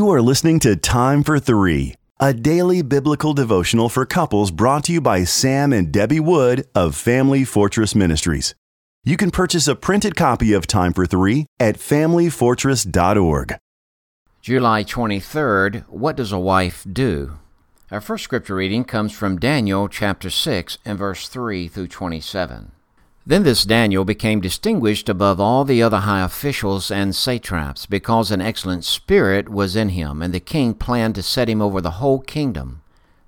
You are listening to Time for Three, a daily biblical devotional for couples brought to you by Sam and Debbie Wood of Family Fortress Ministries. You can purchase a printed copy of Time for Three at FamilyFortress.org. July 23rd, What Does a Wife Do? Our first scripture reading comes from Daniel chapter 6 and verse 3 through 27. Then this Daniel became distinguished above all the other high officials and satraps, because an excellent spirit was in him, and the king planned to set him over the whole kingdom.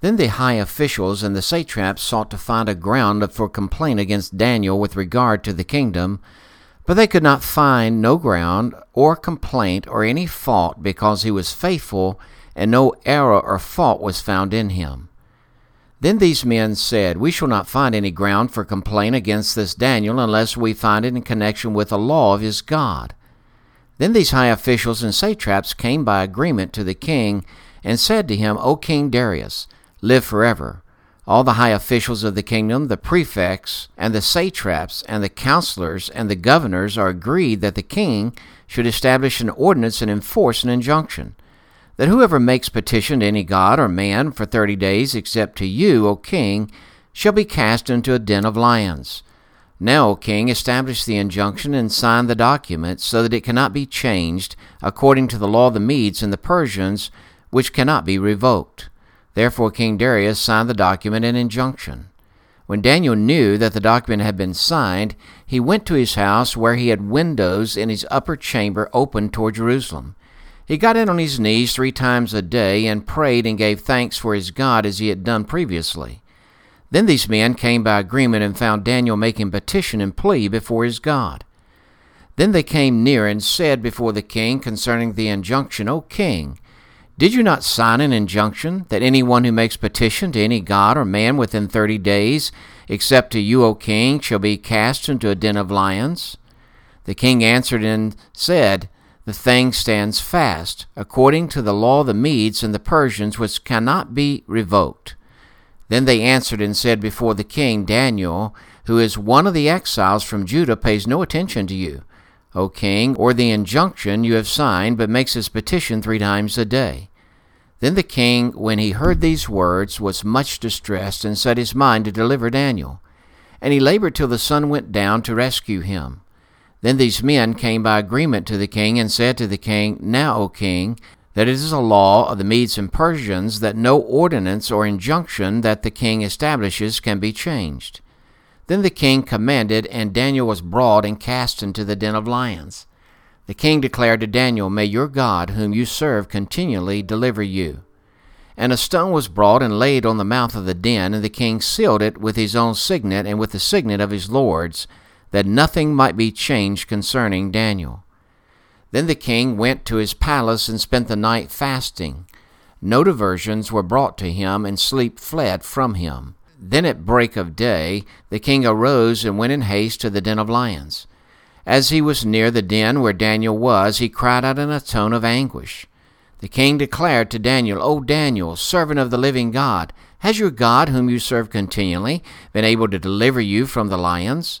Then the high officials and the satraps sought to find a ground for complaint against Daniel with regard to the kingdom, but they could not find no ground or complaint or any fault, because he was faithful, and no error or fault was found in him. Then these men said, We shall not find any ground for complaint against this Daniel unless we find it in connection with the law of his God. Then these high officials and satraps came by agreement to the king and said to him, O King Darius, live forever. All the high officials of the kingdom, the prefects, and the satraps, and the counselors, and the governors are agreed that the king should establish an ordinance and enforce an injunction that whoever makes petition to any god or man for thirty days, except to you, O king, shall be cast into a den of lions. Now, O king, establish the injunction and sign the document, so that it cannot be changed, according to the law of the Medes and the Persians, which cannot be revoked. Therefore King Darius signed the document and injunction. When Daniel knew that the document had been signed, he went to his house, where he had windows in his upper chamber open toward Jerusalem. He got in on his knees three times a day and prayed and gave thanks for his God as he had done previously. Then these men came by agreement and found Daniel making petition and plea before his God. Then they came near and said before the king concerning the injunction, O king, did you not sign an injunction that anyone who makes petition to any god or man within thirty days, except to you, O king, shall be cast into a den of lions? The king answered and said, the thing stands fast, according to the law of the Medes and the Persians, which cannot be revoked. Then they answered and said before the king, Daniel, who is one of the exiles from Judah, pays no attention to you, O king, or the injunction you have signed, but makes his petition three times a day. Then the king, when he heard these words, was much distressed, and set his mind to deliver Daniel. And he labored till the sun went down to rescue him. Then these men came by agreement to the king and said to the king, Now, O king, that it is a law of the Medes and Persians that no ordinance or injunction that the king establishes can be changed. Then the king commanded, and Daniel was brought and cast into the den of lions. The king declared to Daniel, May your God, whom you serve continually, deliver you. And a stone was brought and laid on the mouth of the den, and the king sealed it with his own signet and with the signet of his lords that nothing might be changed concerning Daniel. Then the king went to his palace and spent the night fasting. No diversions were brought to him, and sleep fled from him. Then at break of day the king arose and went in haste to the den of lions. As he was near the den where Daniel was, he cried out in a tone of anguish. The king declared to Daniel, O Daniel, servant of the living God, has your God, whom you serve continually, been able to deliver you from the lions?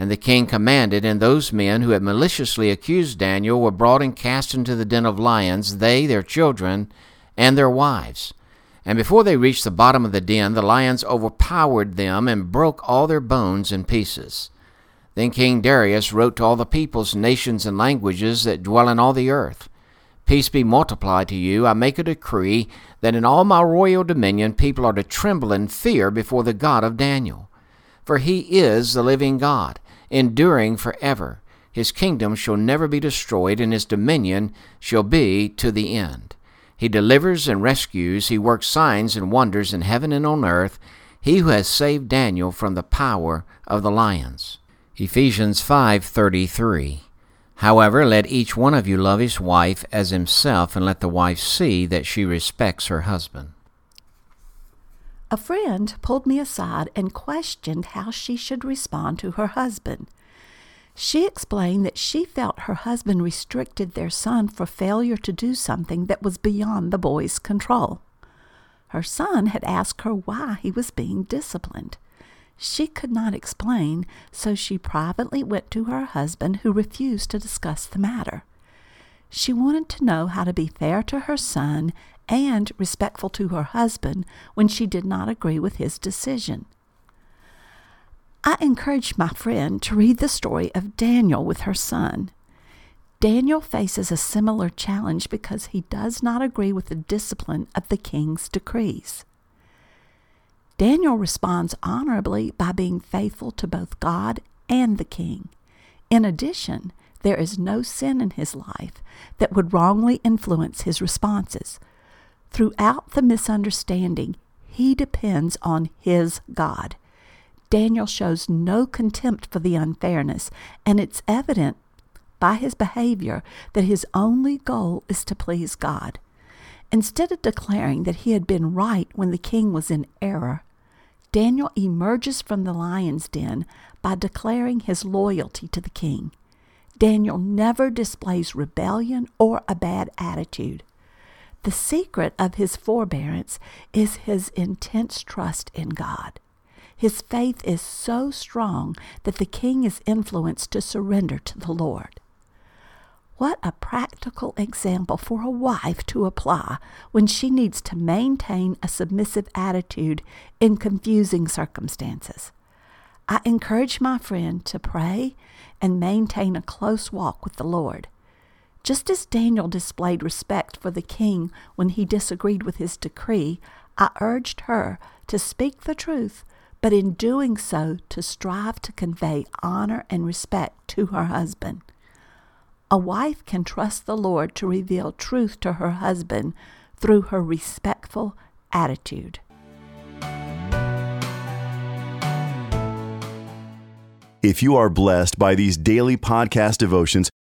And the king commanded, and those men who had maliciously accused Daniel were brought and cast into the den of lions, they, their children, and their wives. And before they reached the bottom of the den, the lions overpowered them and broke all their bones in pieces. Then King Darius wrote to all the peoples, nations, and languages that dwell in all the earth Peace be multiplied to you. I make a decree that in all my royal dominion people are to tremble and fear before the God of Daniel. For he is the living God enduring forever. His kingdom shall never be destroyed, and his dominion shall be to the end. He delivers and rescues, he works signs and wonders in heaven and on earth, he who has saved Daniel from the power of the lions. Ephesians 5:33 However, let each one of you love his wife as himself, and let the wife see that she respects her husband. A friend pulled me aside and questioned how she should respond to her husband. She explained that she felt her husband restricted their son for failure to do something that was beyond the boy's control. Her son had asked her why he was being disciplined. She could not explain, so she privately went to her husband, who refused to discuss the matter. She wanted to know how to be fair to her son and respectful to her husband when she did not agree with his decision. I encouraged my friend to read the story of Daniel with her son. Daniel faces a similar challenge because he does not agree with the discipline of the king's decrees. Daniel responds honorably by being faithful to both God and the king. In addition, there is no sin in his life that would wrongly influence his responses. Throughout the misunderstanding, he depends on his God. Daniel shows no contempt for the unfairness, and it's evident by his behavior that his only goal is to please God. Instead of declaring that he had been right when the king was in error, Daniel emerges from the lion's den by declaring his loyalty to the king. Daniel never displays rebellion or a bad attitude. The secret of his forbearance is his intense trust in God. His faith is so strong that the king is influenced to surrender to the Lord. What a practical example for a wife to apply when she needs to maintain a submissive attitude in confusing circumstances. I encourage my friend to pray and maintain a close walk with the Lord. Just as Daniel displayed respect for the king when he disagreed with his decree, I urged her to speak the truth but in doing so to strive to convey honor and respect to her husband. A wife can trust the Lord to reveal truth to her husband through her respectful attitude. If you are blessed by these daily podcast devotions,